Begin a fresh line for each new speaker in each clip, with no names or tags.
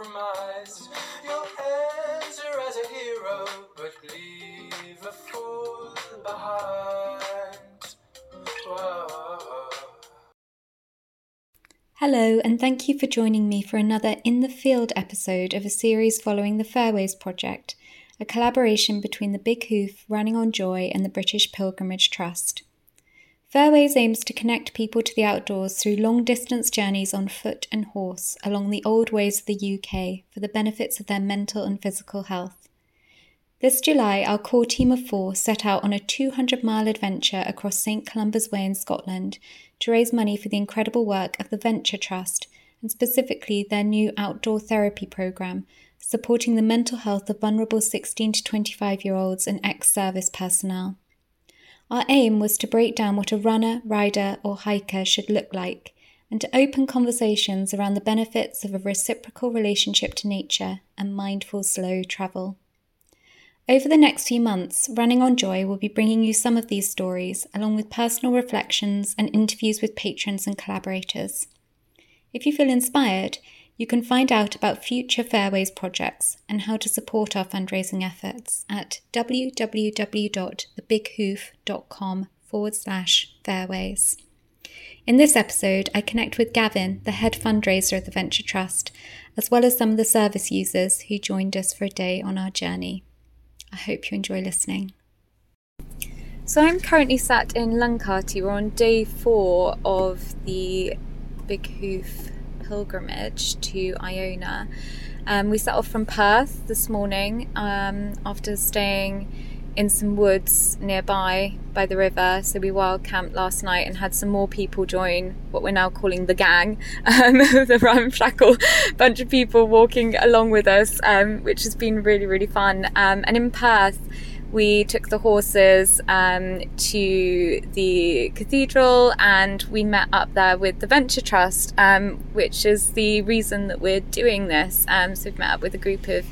compromise. You'll enter as a hero, but leave a fool behind. Whoa. Hello, and thank you for joining me for another In the Field episode of a series following the FareWays Project, a collaboration between the Big Hoof, Running on Joy, and the British Pilgrimage Trust. FareWays aims to connect people to the outdoors through long distance journeys on foot and horse along the old ways of the UK for the benefits of their mental and physical health. This July, our core team of four set out on a 200 mile adventure across St Columba's Way in Scotland to raise money for the incredible work of the Venture Trust and specifically their new outdoor therapy programme supporting the mental health of vulnerable 16 to 25 year olds and ex service personnel. Our aim was to break down what a runner, rider, or hiker should look like and to open conversations around the benefits of a reciprocal relationship to nature and mindful, slow travel. Over the next few months, Running on Joy will be bringing you some of these stories, along with personal reflections and interviews with patrons and collaborators. If you feel inspired, you can find out about future FareWays projects and how to support our fundraising efforts at www.thebighoof.com forward slash fareways. In this episode, I connect with Gavin, the head fundraiser of the Venture Trust, as well as some of the service users who joined us for a day on our journey. I hope you enjoy listening. So, I'm currently sat in Luncarty. We're on day four of the Big Hoof pilgrimage to Iona. Um, we set off from Perth this morning um, after staying in some woods nearby by the river. So we wild camped last night and had some more people join what we're now calling the gang, um, the ramshackle bunch of people walking along with us, um, which has been really, really fun. Um, and in Perth, we took the horses um, to the cathedral and we met up there with the Venture Trust, um, which is the reason that we're doing this. Um, so we've met up with a group of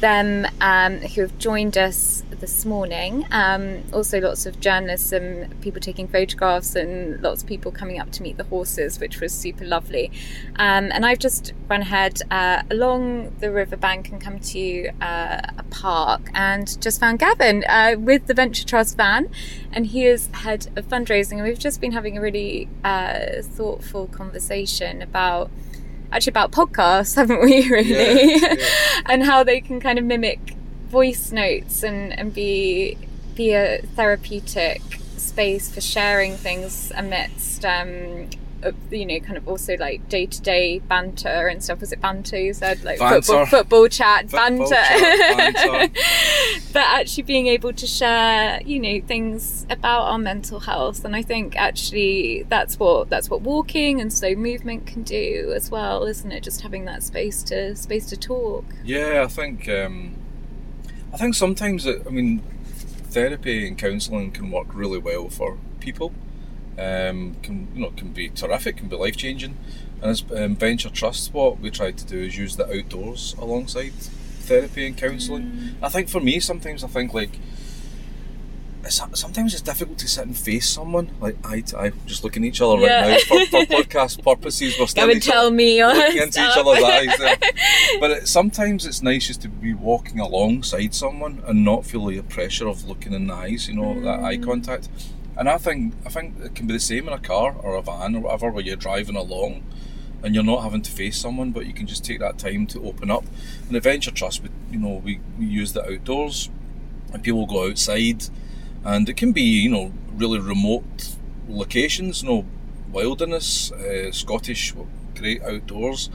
them um, who have joined us this morning. Um, also, lots of journalists and people taking photographs, and lots of people coming up to meet the horses, which was super lovely. Um, and I've just run ahead uh, along the riverbank and come to uh, a park and just found Gavin uh, with the Venture Trust van, and he is head of fundraising. And we've just been having a really uh, thoughtful conversation about actually about podcasts, haven't we, really? Yeah, yeah. and how they can kind of mimic voice notes and, and be be a therapeutic space for sharing things amidst um, you know, kind of also like day to day banter and stuff. Was it banter you said? Like football, football chat, football banter. Chat, banter. but actually being able to share, you know, things about our mental health. And I think actually that's what that's what walking and slow movement can do as well, isn't it? Just having that space to space to talk.
Yeah, I think um, I think sometimes it, I mean therapy and counselling can work really well for people um, can you know can be terrific, can be life changing. And as um, Venture Trust, what we try to do is use the outdoors alongside therapy and counselling. Mm. I think for me, sometimes I think like it's, sometimes it's difficult to sit and face someone like eye to eye, just looking at each other yeah. right now for, for podcast purposes. We're
still would tell me
looking into each other's eyes. There. But it, sometimes it's nice just to be walking alongside someone and not feel the pressure of looking in the eyes. You know mm. that eye mm. contact. And I think I think it can be the same in a car or a van or whatever, where you're driving along. and you're not having to face someone, but you can just take that time to open up. And at Venture Trust, we, you know, we, we use the outdoors, and people go outside, and it can be, you know, really remote locations, you know, wilderness, uh, Scottish, great outdoors.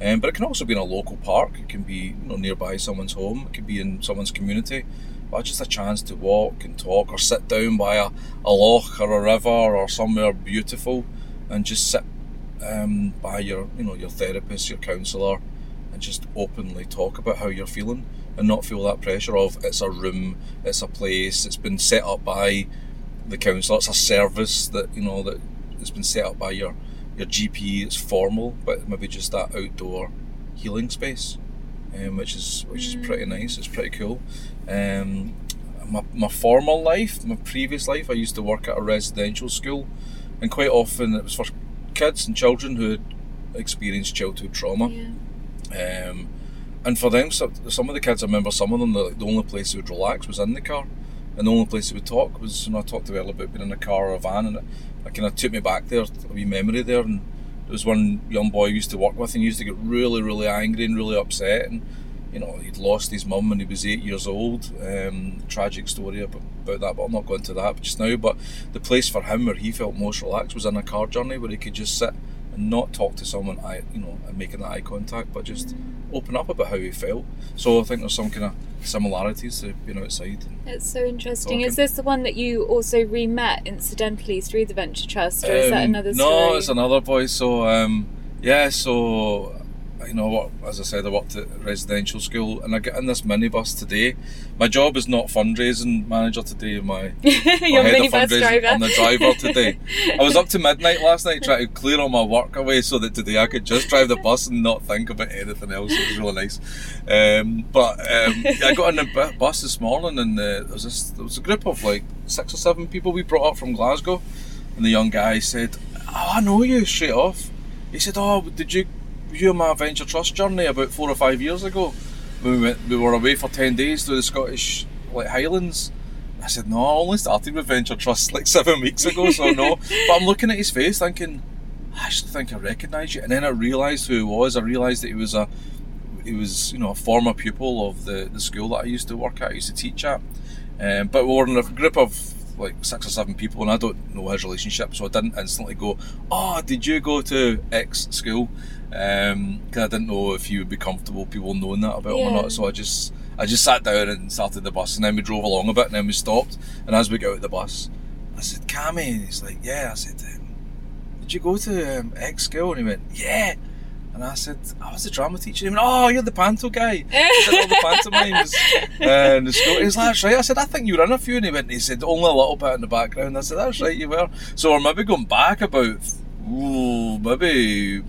Um, but it can also be in a local park. It can be you know, nearby someone's home. It can be in someone's community. But just a chance to walk and talk, or sit down by a, a loch or a river or somewhere beautiful, and just sit um, by your you know your therapist, your counsellor, and just openly talk about how you're feeling, and not feel that pressure of it's a room, it's a place, it's been set up by the counsellor, it's a service that you know that it's been set up by your your GP. It's formal, but maybe just that outdoor healing space, um, which is which is pretty mm. nice. It's pretty cool. Um, my, my formal life, my previous life, I used to work at a residential school, and quite often it was for kids and children who had experienced childhood trauma. Yeah. Um, and for them, some of the kids, I remember some of them, the, the only place they would relax was in the car. And the only place they would talk was, know, I talked to earlier about being in a car or a van, and it, it kind of took me back there, a wee memory there. And there was one young boy I used to work with, and he used to get really, really angry and really upset. And you know, he'd lost his mum when he was eight years old. Um, tragic story about, about that, but I'm not going to that just now. But the place for him where he felt most relaxed was in a car journey where he could just sit and not talk to someone, I you know, and making that eye contact, but just open up about how he felt. So I think there's some kind of similarities to being outside.
It's so interesting. Talking. Is this the one that you also re-met incidentally through the Venture Trust, or um, is that um, another story?
No, it's another boy. So um, yeah, so you know, what? as I said, I worked at residential school, and I get in this minibus today. My job is not fundraising manager today. My,
my head of fundraising. Driver.
I'm the driver today. I was up to midnight last night trying to clear all my work away so that today I could just drive the bus and not think about anything else. It was really nice. Um, but um, I got on the bus this morning, and uh, there was this, there was a group of like six or seven people we brought up from Glasgow, and the young guy said, "Oh, I know you straight off." He said, "Oh, did you you and my Venture Trust journey about four or five years ago. when We went, we were away for ten days through the Scottish like Highlands. I said no, I only started with Venture Trust like seven weeks ago, so no. but I'm looking at his face, thinking, I actually think I recognise you. And then I realised who he was. I realised that he was a he was you know a former pupil of the the school that I used to work at. I used to teach at. Um, but we were in a group of like six or seven people, and I don't know his relationship, so I didn't instantly go, "Oh, did you go to X school?" Because um, I didn't know if you would be comfortable people knowing that about yeah. him or not. So I just I just sat down and started the bus, and then we drove along a bit, and then we stopped. And as we got out the bus, I said, "Cammy," and he's like, "Yeah." I said, "Did you go to um, X school?" And he went, "Yeah." And I said, I was the drama teacher. He went, Oh, you're the panto guy. I did all the pantomimes uh, in the school. He was like, That's right. I said, I think you were in a few. And he went, He said, Only a little bit in the background. I said, That's right, you were. So we're maybe going back about, ooh, maybe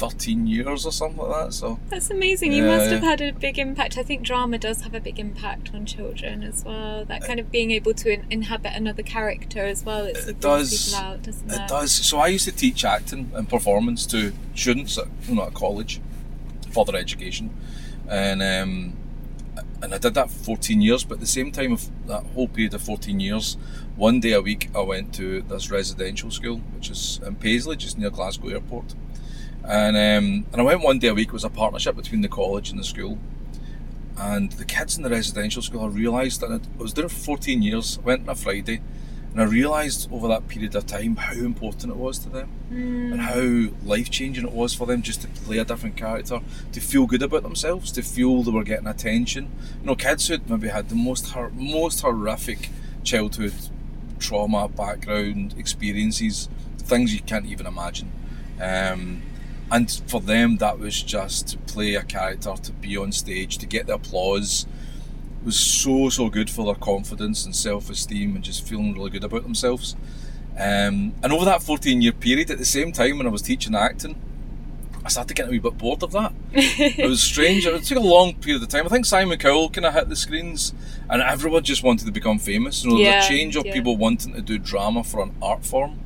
13 years or something like that. So
that's amazing. You must have had a big impact. I think drama does have a big impact on children as well. That kind of being able to in- inhabit another character as well. It's, it, does. Out, it,
it does. So I used to teach acting and performance to students at you know at college, further education, and. Um, and I did that for 14 years, but at the same time of that whole period of 14 years, one day a week I went to this residential school, which is in Paisley, just near Glasgow Airport. And um, and I went one day a week. It was a partnership between the college and the school. And the kids in the residential school, I realised that I was there for 14 years. I went on a Friday, and I realised over that period of time how important it was to them, mm. and how life changing it was for them just to play a different character, to feel good about themselves, to feel they were getting attention. You know, kids who maybe had the most most horrific childhood trauma background experiences, things you can't even imagine. Um, and for them that was just to play a character to be on stage to get the applause was so so good for their confidence and self-esteem and just feeling really good about themselves um, and over that 14 year period at the same time when I was teaching acting I started getting a wee bit bored of that. it was strange. It took a long period of time. I think Simon Cowell kind of hit the screens, and everyone just wanted to become famous. You know, yeah, the change of yeah. people wanting to do drama for an art form,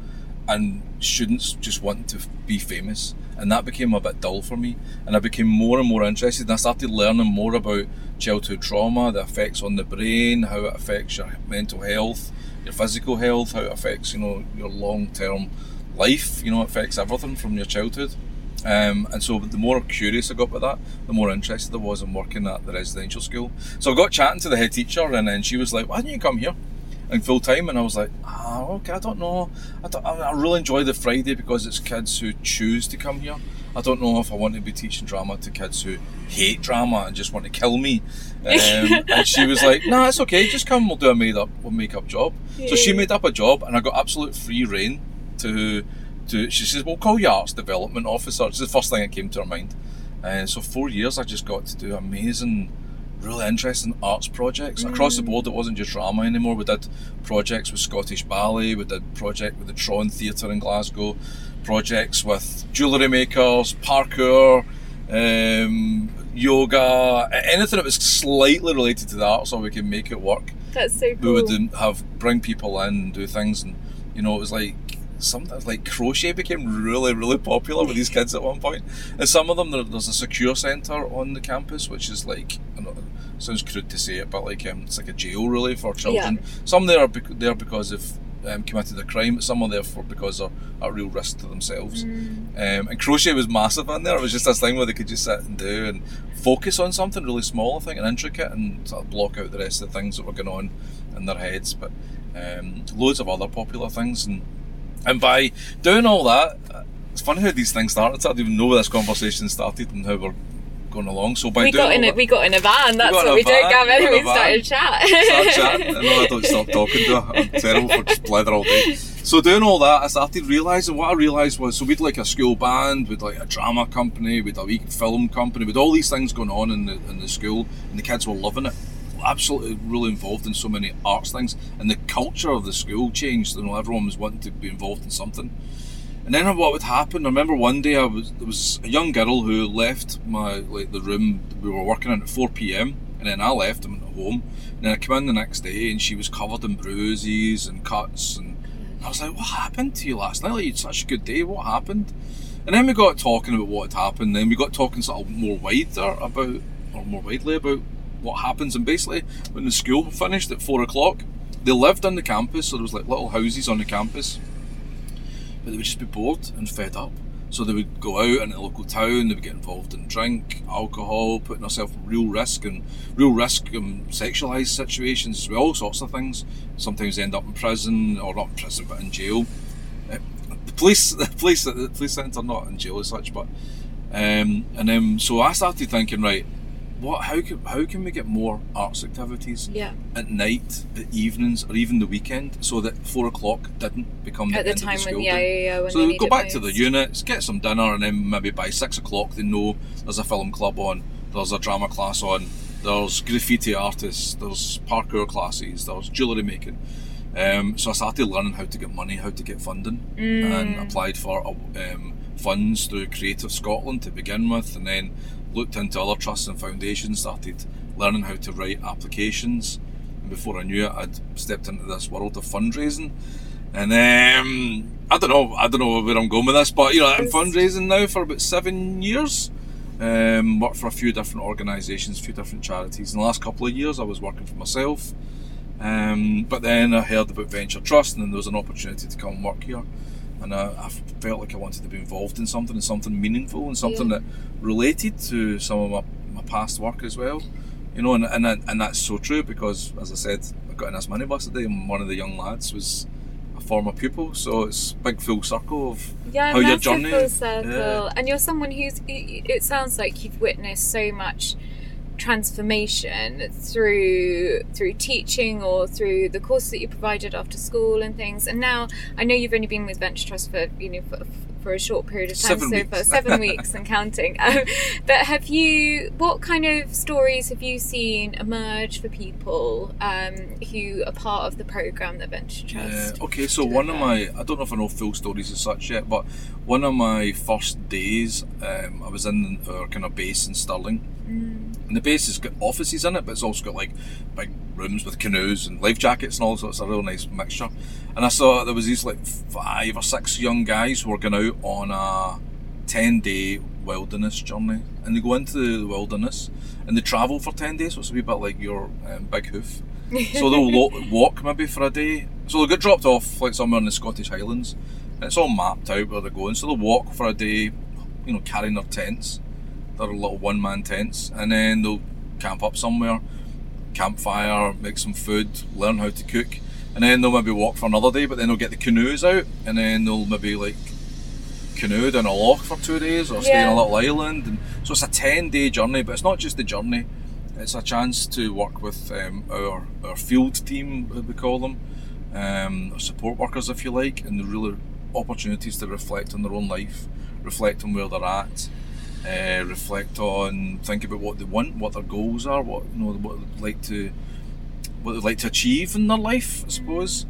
and students just want to be famous and that became a bit dull for me and I became more and more interested and I started learning more about childhood trauma the effects on the brain how it affects your mental health your physical health how it affects you know your long-term life you know it affects everything from your childhood Um, and so the more curious I got about that, the more interested I was in working at the residential school. So I got chatting to the head teacher, and then she was like, "Why don't you come here?" And full time, and I was like, ah, okay, I don't know. I, don't, I really enjoy the Friday because it's kids who choose to come here. I don't know if I want to be teaching drama to kids who hate drama and just want to kill me. Um, and she was like, "Nah, it's okay. Just come. We'll do a made up, we'll make up job." Yeah. So she made up a job, and I got absolute free reign to. To, she says, "We'll call you arts development officer." It's the first thing that came to her mind. And so four years, I just got to do amazing really interesting arts projects mm. across the mm. board. It wasn't just drama anymore. We did projects with Scottish Ballet. We did project with the Tron Theatre in Glasgow. Projects with jewellery makers, parkour, um, yoga, anything that was slightly related to the arts, so we could make it work.
That's so cool.
We would have bring people in and do things, and you know, it was like something like crochet became really, really popular with these kids at one point. And some of them, there, there's a secure centre on the campus, which is like, sounds crude to say it, but like um, it's like a jail really for children. Yeah. Some there are bec- there because of um, committed a crime. Some are there for because they're at real risk to themselves. Mm. Um, and crochet was massive in there. It was just this thing where they could just sit and do and focus on something really small, I think, and intricate, and sort of block out the rest of the things that were going on in their heads. But um, loads of other popular things and and by doing all that, it's funny how these things started. I didn't even know where this conversation started and how we're going along. So by
we got in a, we got in a van. That's what we did, Gavin. We, we started chatting.
Started chatting. I know I don't stop talking to her. I'm terrible for just blather all day. So doing all that, I started realising what I realised was so we'd like a school band, we'd like a drama company, we'd a wee film company, with all these things going on in the in the school, and the kids were loving it absolutely really involved in so many arts things, and the culture of the school changed. You know, everyone was wanting to be involved in something. And then what would happen? I remember one day I was there was a young girl who left my like the room we were working in at four p.m. and then I left and went home. And then I came in the next day and she was covered in bruises and cuts and I was like, "What happened to you last night? Like you had such a good day. What happened?" And then we got talking about what had happened. Then we got talking sort of more wider about or more widely about what happens. And basically, when the school finished at four o'clock, they lived on the campus, so there was like little houses on the campus, but they would just be bored and fed up. So they would go out in a local town, they would get involved in drink, alcohol, putting themselves at real risk and real risk in sexualised situations, all sorts of things. Sometimes end up in prison, or not in prison, but in jail. Uh, the police, the police, the police centre not in jail as such, but um, and then so I started thinking, right, what how can how can we get more arts activities
yeah.
at night, at evenings, or even the weekend, so that four o'clock didn't become the
at the
end
time
of the school
when yeah,
day.
yeah, yeah
so they go back to the units, get some dinner, and then maybe by six o'clock they know there's a film club on, there's a drama class on, there's graffiti artists, there's parkour classes, there's jewellery making. Um, so I started learning how to get money, how to get funding,
mm.
and applied for um, funds through Creative Scotland to begin with, and then looked into other trusts and foundations, started learning how to write applications, and before I knew it, I'd stepped into this world of fundraising. And um, I don't know, I don't know where I'm going with this, but you know, I'm fundraising now for about seven years. Um, worked for a few different organisations, a few different charities. In the last couple of years, I was working for myself. Um, but then I heard about Venture Trust, and then there was an opportunity to come and work here and I, I, felt like I wanted to be involved in something and something meaningful and something yeah. that related to some of my, my past work as well. You know, and, and and that's so true because, as I said, I got in this minibus today, and one of the young lads was a former pupil, so it's big full circle of
yeah,
how your journey.
Full circle. Yeah. And you're someone who's. It sounds like you've witnessed so much transformation through through teaching or through the course that you provided after school and things and now i know you've only been with venture trust for you know for, for a short period of time
seven
so
weeks.
for seven weeks and counting um, but have you what kind of stories have you seen emerge for people um, who are part of the program that venture trust
yeah. okay so one of my i don't know if i know full stories as such yet but one of my first days um, i was in our kind of base in stirling
mm
and the base has got offices in it, but it's also got like big rooms with canoes and life jackets and all, so it's a real nice mixture. And I saw there was these like five or six young guys who were going out on a 10 day wilderness journey. And they go into the wilderness and they travel for 10 days, so it's a wee bit like your um, big hoof. so they'll lo- walk maybe for a day. So they'll get dropped off like somewhere in the Scottish Highlands. And it's all mapped out where they're going. So they'll walk for a day, you know, carrying their tents, their little one man tents, and then they'll camp up somewhere, campfire, make some food, learn how to cook, and then they'll maybe walk for another day, but then they'll get the canoes out, and then they'll maybe like canoe down a loch for two days or stay on a little island. And so it's a 10 day journey, but it's not just the journey, it's a chance to work with um, our, our field team, we call them, um, support workers, if you like, and the really opportunities to reflect on their own life, reflect on where they're at. Uh, reflect on, think about what they want, what their goals are, what you know, what they'd like to, what they'd like to achieve in their life, I suppose.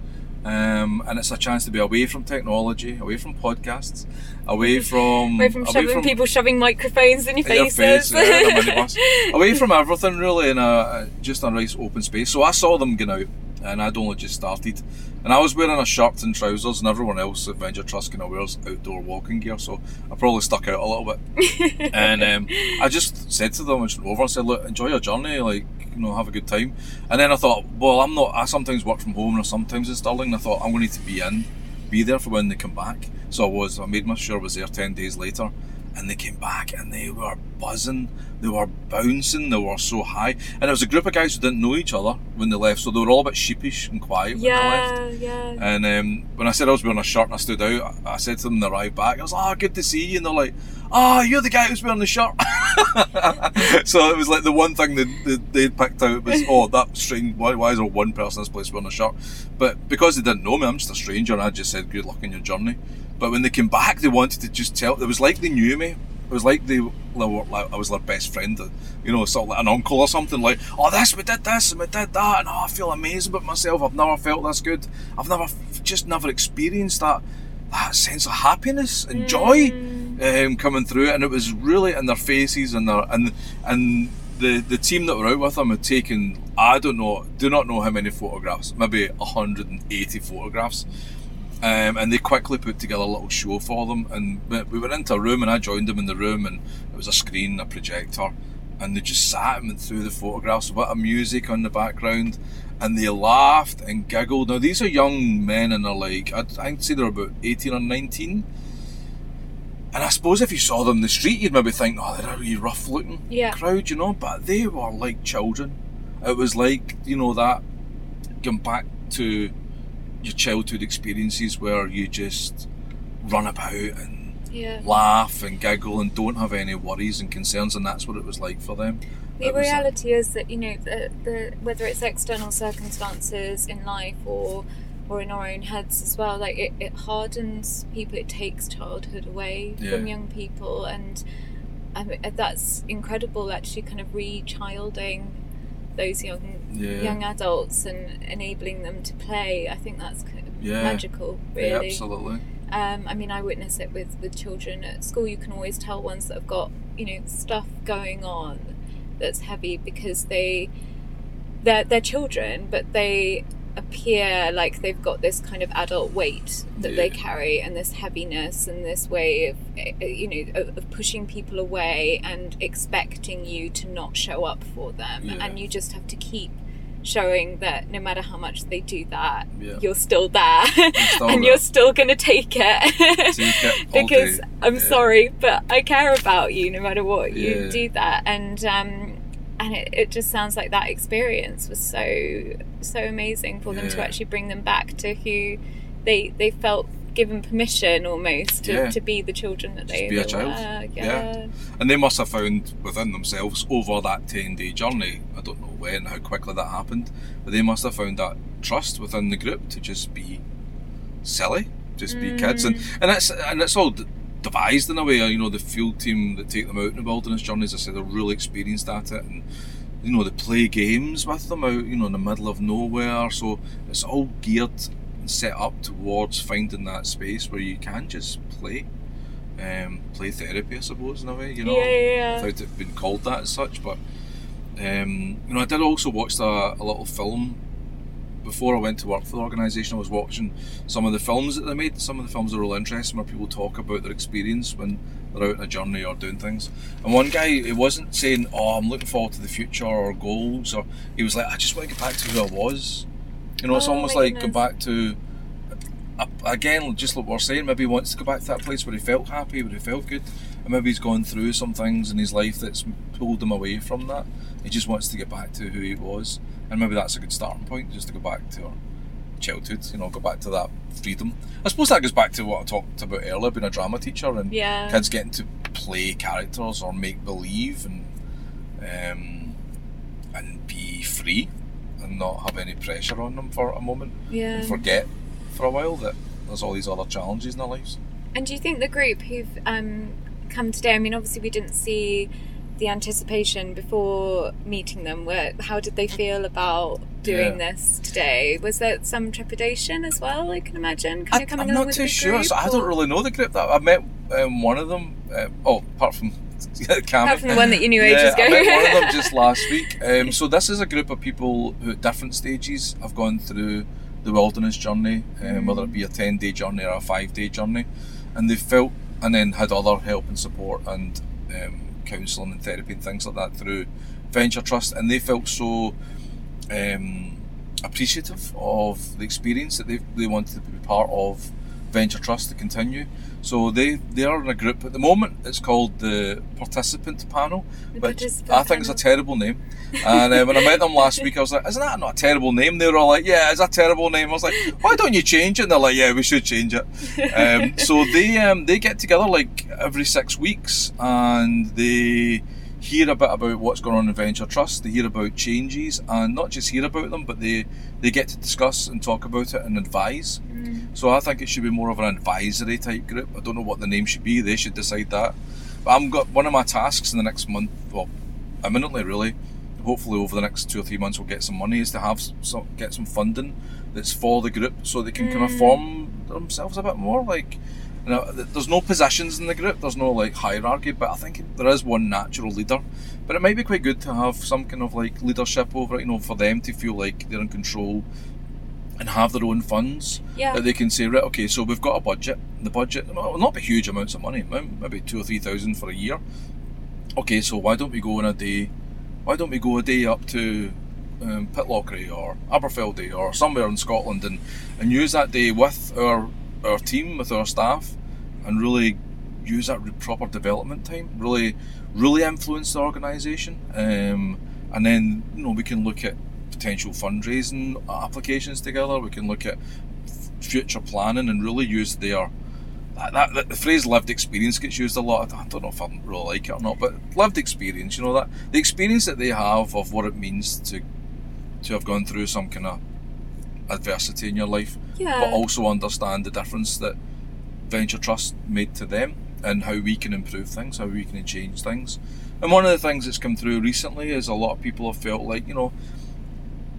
Um, and it's a chance to be away from technology, away from podcasts, away from
Away from shoving people shoving microphones in your
in
faces.
face, yeah, in a minibus. away from everything really in a just a nice open space. So I saw them going out, and I'd only just started, and I was wearing a shirt and trousers, and everyone else at Venture Trust kind of wears outdoor walking gear, so I probably stuck out a little bit. and um, I just said to them, I just went over and said, "Look, enjoy your journey, like you know, have a good time." And then I thought, well, I'm not. I sometimes work from home, and I sometimes in Stirling. And I thought I'm going to need to be in, be there for when they come back. So I was. I made my sure I was there ten days later, and they came back and they were buzzing, they were bouncing, they were so high. And there was a group of guys who didn't know each other when they left, so they were all a bit sheepish and quiet when they left.
yeah, yeah.
And um, when I said I was wearing a shirt and I stood out, I I said to them when they arrived back, I was like, oh, good to see you. And they're like, oh, you're the guy who's wearing the shirt. so it was like the one thing that, that they'd picked out was, oh, that's strange. Why, why is there one person in this place wearing a shirt? But because they didn't know me, I'm just a stranger, and I just said, good luck in your journey. But when they came back, they wanted to just tell, it was like they knew me. It was like they, like I was their best friend, you know, sort of like an uncle or something. Like, oh, this we did this and we did that, and oh, I feel amazing about myself. I've never felt this good. I've never, just never experienced that that sense of happiness and joy um, coming through, and it was really in their faces and their and and the the team that were out with them had taken I don't know, do not know how many photographs, maybe 180 photographs. Um, and they quickly put together a little show for them. And we- we went into a room, and I joined them in the room, and it was a screen, a projector, and they just sat and went through the photographs, a bit of music on the background, and they laughed and giggled. Now these are young men, and they're like I'd, I'd say they're about eighteen or nineteen. And I suppose if you saw them in the street, you'd maybe think, oh, they're a wee rough looking
Yeah.
crowd, you know. But they were like children. It was like you know that going back to your childhood experiences where you just run about and
yeah.
laugh and giggle and don't have any worries and concerns, and that's what it was like for them.
The
It was,
reality is that you know the, the whether it's external circumstances in life or or in our own heads as well, like it, it hardens people. It takes childhood away from young people, and I mean, that's incredible. Actually, kind of re-childing those young
Yeah.
young adults and enabling them to play. I think that's kind of
Yeah.
magical,
Yeah,
really.
absolutely.
Um, I mean, I witness it with, with children at school. You can always tell ones that have got you know stuff going on that's heavy because they they're they're children, but they appear like they've got this kind of adult weight that they carry and this heaviness and this way of eh, eh, you know of, of pushing people away and expecting you to not show up for them
Yeah.
and you just have to keep showing that no matter how much they do that
Yeah.
you're still there
still
and
there.
you're still going to take it
Take it
because
day.
I'm
Yeah.
sorry, but I care about you no matter what you
Yeah.
do that, and um, and it, it just sounds like that experience was so so amazing for them to actually bring them back to who they they felt given permission almost to,
Yeah.
to be the children that
Just
they,
be a
they
child.
were.
Uh, yeah.
Yeah.
And they must have found within themselves over that 10 day journey, I don't know when, how quickly that happened, but they must have found that trust within the group to just be silly, just be kids. And, mm. and, it's, and it's all devised in a way, uh, you know, the field team that take them out in the wilderness journeys, I said, they're really experienced at it. And, you know, they play games with them out, you know, in the middle of nowhere. So it's all geared and set up towards finding that space where you can just play. Um, play therapy, I suppose, in a way, you know
yeah, yeah, yeah.
without it being called that as such. But um, you know, I did also watch a, a little film before I went to work for the organisation. I was watching some of the films that they made. Some of the films are real interesting, where people talk about their experience when they're out on a journey or doing things. And one guy, he wasn't saying, "Oh, I'm looking forward to the future or goals," or he was like, "I just want to get back to who I was." You know, it's
Oh,
almost like going
goodness.
back to again, just like we're saying, maybe he wants to go back to that place where he felt happy, where he felt good. and maybe he's gone through some things in his life that's pulled him away from that. He just wants to get back to who he was, and maybe that's a good starting point, just to go back to our childhood. You know, go back to that freedom. I suppose that goes back to what I talked about earlier, being a drama teacher and
Yeah.
kids getting to play characters or make believe and um, and be free and not have any pressure on them for a moment
Yeah.
and forget for a while that there's all these other challenges in their lives.
And do you think the group who've um, come today? I mean, obviously we didn't see the anticipation before meeting them. Where how did they feel about doing
Yeah.
this today? Was there some trepidation as well? I can imagine. Kind
I,
of coming along
not too sure.
group,
So I don't really know the group. That I met um, one of them. Uh, oh, apart from.
Apart from the one that you knew
yeah,
ages ago.
I met one of them just last week. Um, so this is a group of people who, at different stages, have gone through the wilderness journey, um, whether it be a ten day journey or a five day journey, and they felt and then had other help and support and um, counselling and therapy and things like that through Venture Trust, and they felt so. Um, appreciative of the experience that they, they wanted to be part of Venture Trust to continue. So they, they are in a group at the moment. It's called the Participant Panel,
The
which
Participant
I think is a terrible name. And uh, when I met them last week, I was like, "Isn't that not a terrible name?" They were all like, "Yeah, it's a terrible name." I was like, "Why don't you change it?" And they're like, "Yeah, we should change it." Um, so they um, they get together like every six weeks, and they hear a bit about what's going on in Venture Trust. They hear about changes, and not just hear about them, but they they get to discuss and talk about it and advise.
Mm.
So I think it should be more of an advisory type group. I don't know what the name should be. They should decide that. But I'm got one of my tasks in the next month, well, imminently really. Hopefully over the next two or three months we'll get some money. Is to have some get some funding that's for the group so they can kind of
Mm.
form themselves a bit more. Like, you know, there's no positions in the group. There's no like hierarchy, but I think there is one natural leader. But it might be quite good to have some kind of like leadership over it. You know, for them to feel like they're in control and have their own funds
Yeah.
that they can say, right, okay, so we've got a budget. The budget will not be huge amounts of money, maybe two or three thousand for a year. Okay, so why don't we go on a day? Why don't we go a day up to um, Pitlochry or Aberfeldy or somewhere in Scotland and, and use that day with our our team, with our staff, and really use that proper development time. Really, really influence the organisation, um, and then you know we can look at potential fundraising applications together. We can look at future planning and really use their that, that, that- the phrase lived experience gets used a lot. I don't know if I really like it or not, but lived experience, you know that the experience that they have of what it means to to have gone through some kind of adversity in your life,
yeah.
but also understand the difference that Venture Trust made to them and how we can improve things, how we can change things. And one of the things that's come through recently is a lot of people have felt like, you know,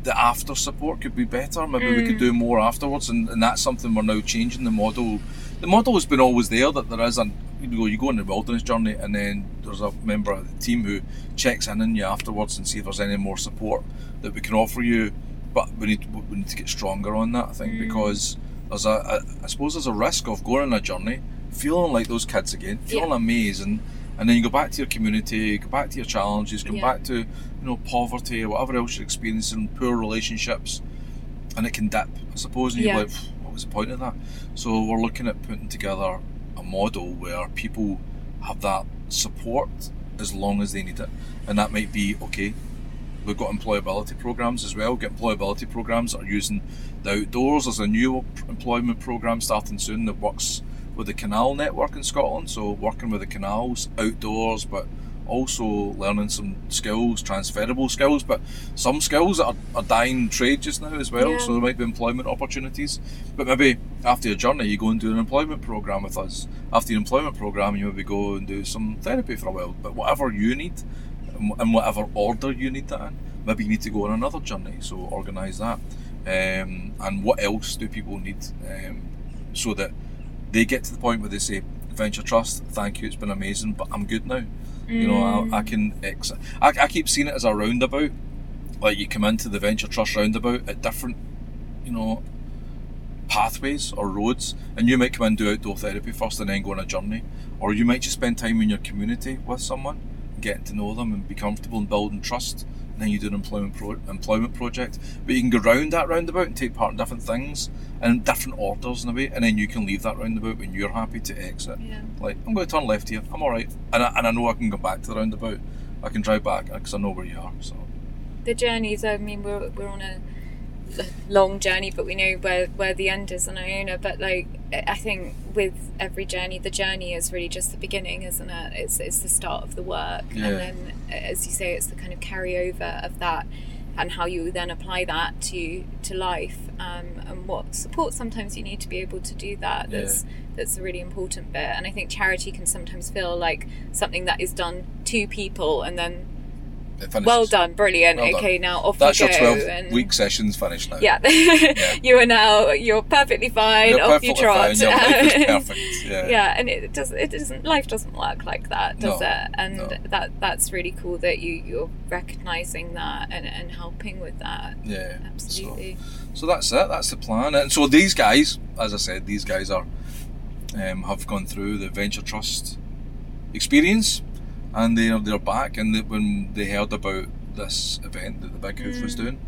the after support could be better. Maybe we could
Mm.
do more afterwards, and, and that's something we're now changing. The model, the model has been always there that there is an you go you go on the wilderness journey, and then there's a member of the team who checks in on you afterwards and see if there's any more support that we can offer you. But we need we need to get stronger on that, I think,
Mm.
because there's a, a I suppose there's a risk of going on a journey, feeling like those kids again, feeling
Yeah.
amazing, and then you go back to your community, go back to your challenges, go
Yeah.
back to you know poverty or whatever else you're experiencing, poor relationships, and it can dip, I suppose, and
Yeah.
you're like, what was the point of that? So we're looking at putting together a model where people have that support as long as they need it, and that might be okay. We've got employability programs as well. Get employability programs that are using the outdoors. There's a new employment program starting soon that works with the canal network in Scotland. So working with the canals outdoors, but also learning some skills, transferable skills, but some skills that are, are dying trade just now as well.
Yeah.
So there might be employment opportunities. But maybe after your journey, you go and do an employment program with us. After your employment program, you maybe go and do some therapy for a while. But whatever you need, in whatever order you need that in, maybe you need to go on another journey. So organise that. Um, and what else do people need um, so that they get to the point where they say, Venture Trust, thank you, it's been amazing, but I'm good now. You know, I, I can. Ex- I, I keep seeing it as a roundabout. Like you come into the Venture Trust roundabout at different, you know, pathways or roads, and you might come and do outdoor therapy first and then go on a journey, or you might just spend time in your community with someone getting to know them and be comfortable and building trust. And then you do an employment pro- employment project, but you can go round that roundabout and take part in different things and different orders in a way, and then you can leave that roundabout when you're happy to exit.
Yeah.
Like I'm going to turn left here, I'm all right, and I, and I know I can go back to the roundabout. I can drive back because I know where you are. So
the journeys i mean we're, we're on a long journey but we know where where the end is on iona but like i think with every journey the journey is really just the beginning isn't it it's, it's the start of the work
Yeah.
and then as you say it's the kind of carryover of that and how you then apply that to to life um, and what support sometimes you need to be able to do that
Yeah.
that's that's a really important bit and i think charity can sometimes feel like something that is done to people and then
finishes.
well done brilliant
Well done.
okay now off
That's
you
your
go
12
and
week session's finished now.
yeah, you are now you're perfectly fine
You're
off you trot
fine. Your life is perfect. Yeah.
yeah and it does it doesn't life doesn't work like that does
No,
it and
no.
that that's really cool that you you're recognizing that and, and helping with that
Yeah.
absolutely
So, so that's it. That's the plan. And so these guys, as I said, these guys are um, have gone through the Venture Trust experience, and they're they're back. And they, when they heard about this event that the Big Hoof was
Mm.
doing,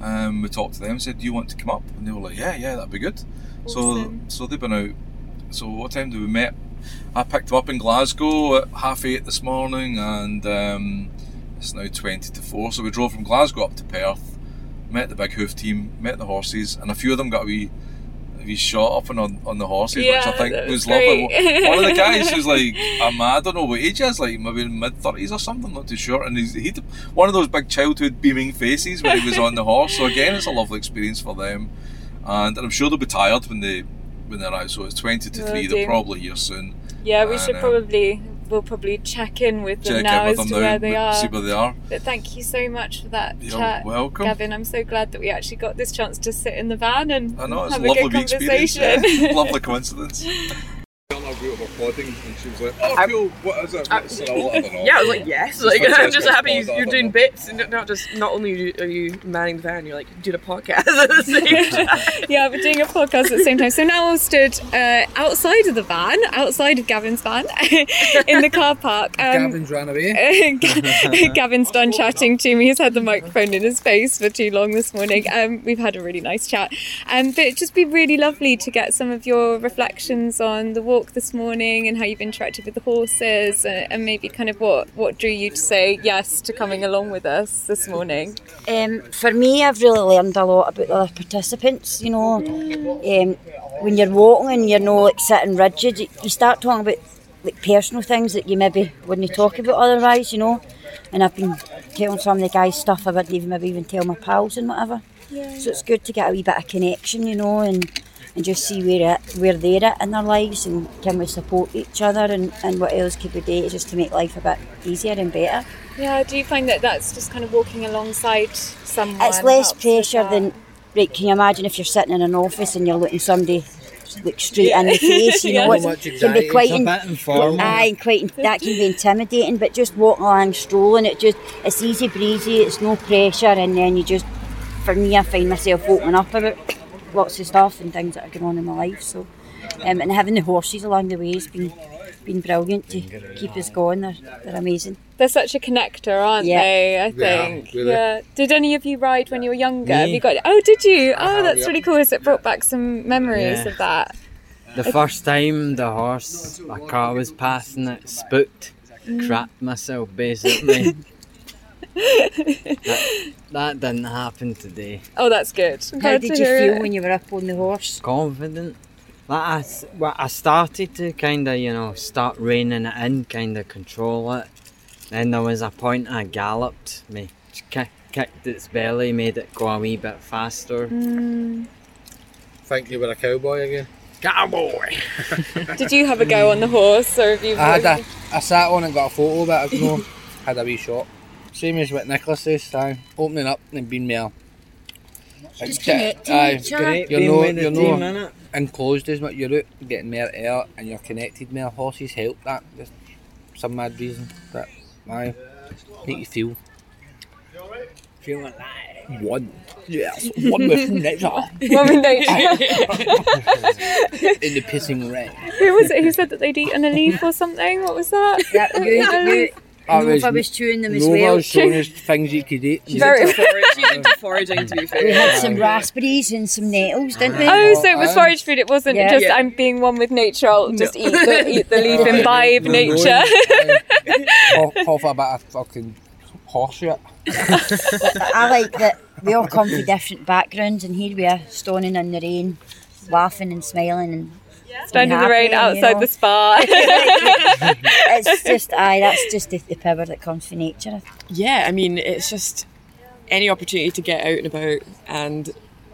um, we talked to them. And said, "Do you want to come up?" And they were like, "Yeah, yeah, that'd be good." So
Awesome.
so they've been out. So what time do we met? I picked them up in Glasgow at half eight this morning, and um, it's now twenty to four. So we drove from Glasgow up to Perth, met the big hoof team, met the horses, and a few of them got a wee, a wee shot up and on, on the horses, which I think was
was
lovely. One of the guys who's like, I'm, I don't know what age he is, like maybe mid thirties or something, not too sure. And he's he one of those big childhood beaming faces when he was on the horse. So again, it's a lovely experience for them, and, I'm sure they'll be tired when they when they're out. So it's twenty to three.
do.
They're probably here soon.
yeah we
And,
should
um,
probably we'll probably check in with them
Check
now as to
now,
where they are
see where they are.
but thank you so much for that
You're
chat
welcome.
Gavin, I'm so glad that we actually got this chance to sit in the van and
I know it's
have
a
a
lovely
good conversation.
yeah. lovely coincidence. We were podding, and she was like, "Oh,
I-
cool. What is it?"
I-
What's it? I don't know.
Yeah, I was like, yes.
Just
Like, I'm just happy
pod, I
you're doing
know.
bits, and not just not only are you manning the van, you're like doing a podcast at the same time.
yeah, we're doing a podcast at the same time. So now we're stood uh, outside of the van, outside of Gavin's van, in the car park. Um,
Gavin's ran away.
Gavin's done chatting to me. He's had the microphone in his face for too long this morning. Um, we've had a really nice chat. Um, but it'd just be really lovely to get some of your reflections on the walk this morning and how you've interacted with the horses uh, and maybe kind of what, what drew you to say yes to coming along with us this morning.
Um, for me, I've really learned a lot about the participants. You know, um, when you're walking and you're not like sitting rigid, you, you start talking about like personal things that you maybe wouldn't talk about otherwise. You know, and I've been telling some of the guys stuff I wouldn't even maybe even tell my pals and whatever. So it's good to get a wee bit of connection, you know, and and just see where it, where they're at in their lives and can we support each other and, and what else could we do just to make life a bit easier and better.
Yeah, do you find that that's just kind of walking alongside someone?
It's less pressure than right. Can you imagine if you're sitting in an office and you're looking somebody look straight in the face? You know,
Yeah.
what
Much
can
anxiety,
be quite
it's a bit informal.
aye, quite that can be intimidating. But just walking along, strolling, it just it's easy breezy. It's no pressure, and then you just for me, I find myself opening up about lots of stuff and things that are going on in my life. So, um, and having the horses along the way has been been brilliant to keep us going. They're, they're amazing.
They're such a connector, aren't
Yeah.
they? I
Yeah,
think.
really.
Yeah. Did any of you ride when you were younger? Have you got? Oh, did you? Oh, that's really cool. Has it brought back some memories
Yeah.
of that?
The first time the horse, a car was passing it, spooked, crapped myself basically. that, that didn't happen today.
Oh, that's good. I'm
How
glad
did you feel
it.
when you were up on the horse?
Confident. Like I, s- well, I started to kind of, you know, start reining it in, kind of control it. Then there was a point I galloped, me kick, kicked its belly, made it go a wee bit faster.
Mm.
Think you were a cowboy again.
Cowboy!
Did you have a go on the horse, or have you?
I had a, I sat on and got a photo of it. You know, had a wee shot. Same as what Nicholas says. Aye, opening up and being more.
Just connecting
aye,
each other.
You're
being
no- you're no-
innit?
enclosed as much. You're out getting more air and you're connected more. Horses help that. There's some mad reason that aye make you feel
Feel alive.
one. Yes, one with nature
Woman nature.
in the pissing rain.
Who was it who said that they'd eaten a leaf or something? What was that?
Yeah, you,
Yeah,
you,
I Oh,
Nova was chewing them as
Nova
well.
was showing us things you could eat.
She's
Very-
into foraging. She's into foraging, to be
We had some raspberries and some nettles, didn't we?
Oh, so it was forage food. It wasn't
Yeah.
just
Yeah.
I'm being one with nature. I'll just eat the eat the leaf, imbibe
No,
nature.
Half, half a bit of fucking horse shit.
I like that we all come from different backgrounds, and here we are stoning in the rain, laughing and smiling, and
Standing in the rain
happy, you
outside
know.
the spa.
it's just aye, that's just the, the power that comes from nature.
Yeah, I mean, it's just any opportunity to get out and about and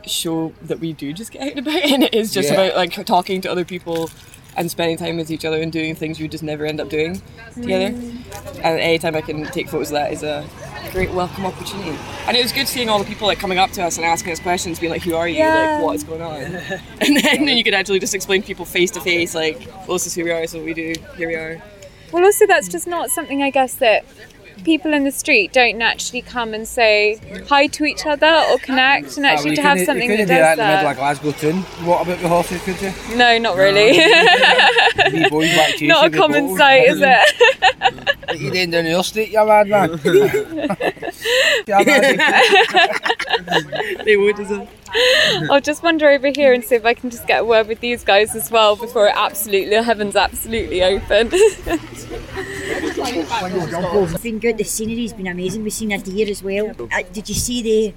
show that we do just get out and about, and it is just
Yeah.
about like talking to other people and spending time with each other and doing things you just never end up doing together. Mm. And anytime I can take photos of that is a great welcome opportunity. And it was good seeing all the people like coming up to us and asking us questions, being like, "Who are you?
Yeah.
Like, what is going on?" and then, then you could actually just explain to people face to face, like, "Well, this is who we are. This is what we do. Here we are."
Well, also that's just not something I guess that people in the street don't naturally come and say hi to each other or connect, and actually
well,
to have
couldn't-
something
you
that
do that
does
in the middle of Glasgow town. What about the horses, could you?
No, not really.
Wee boys back to you,
not a common sight, is it?
What you doing down your street, you mad man? yeah.
They would as well.
I'll just wander over here and see if I can just get a word with these guys as well before it absolutely heavens absolutely open.
It's been good. The scenery's been amazing. We've seen a deer as well. Uh, did you see the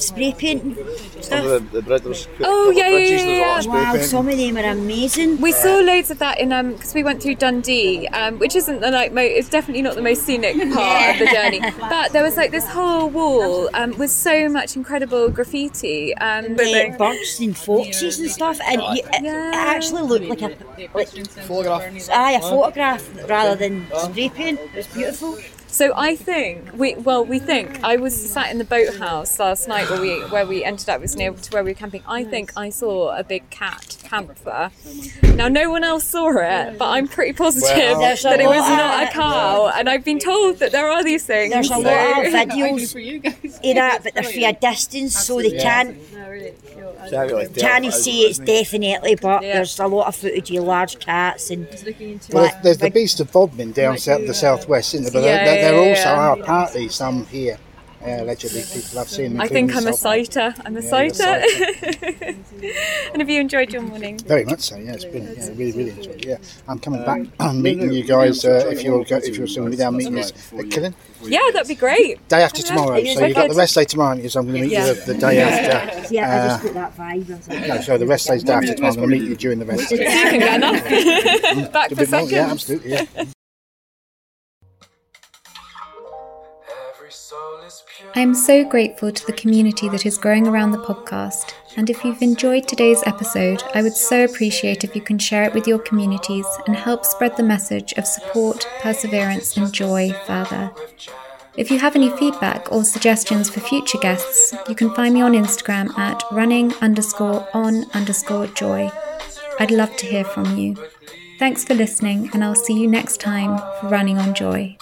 spray painting stuff?
the, the bridges.
Oh, yeah, yeah, yeah,
there's a lot
yeah.
Wow,
painting.
some of them are amazing.
We saw loads of that in um because we went through Dundee, um, which isn't the like mo- it's definitely not the most scenic part of the journey. But there was like this whole wall um, with so much incredible graffiti. Um,
the birds and foxes and stuff, and you, it,
Yeah.
it actually looked like a like, photograph. Aye, a photograph rather than spray paint. It was beautiful.
So I think we well we think I was sat in the boathouse last night where we where we ended up was near to where we were camping. I think I saw a big cat panther. Now no one else saw it, but I'm pretty positive
Well-
that it was not a cow. And I've been told that there are these things.
There's a
so-
lot of videos in that, but they're for a distance, so they can't
Can't really tell.
can't see it's definitely. But
Yeah.
there's a lot of footage of large cats and.
Well, there's, there's the Beast of Bodmin down south, the southwest, isn't there? But
Yeah,
there, there, there
yeah,
also
yeah.
are apparently some here. Uh, allegedly, people have seen.
I think I'm a
yourself.
sighter. I'm a
Yeah, you're
sighter. and have you enjoyed your morning?
Very much so. Yeah, it's been yeah, really, really enjoyed. Yeah, I'm coming back, I'm meeting you guys. Uh, if you're go, if you're still going to be down meeting us at Killin
Yeah, that'd be great.
day after tomorrow. So you've got the rest day tomorrow, aren't you? So I'm going to meet
Yeah.
you the, the day after.
Yeah, I
Uh,
just put that vibe. I was
no, so the rest day's day after tomorrow. I'm going to meet you during the rest.
You can get enough. Back for
bit more,
seconds.
yeah, absolutely. Yeah.
I am so grateful to the community that is growing around the podcast. And if you've enjoyed today's episode, I would so appreciate if you can share it with your communities and help spread the message of support, perseverance, and joy further. If you have any feedback or suggestions for future guests, you can find me on Instagram at running underscore on underscore joy. I'd love to hear from you. Thanks for listening, and I'll see you next time for Running on Joy.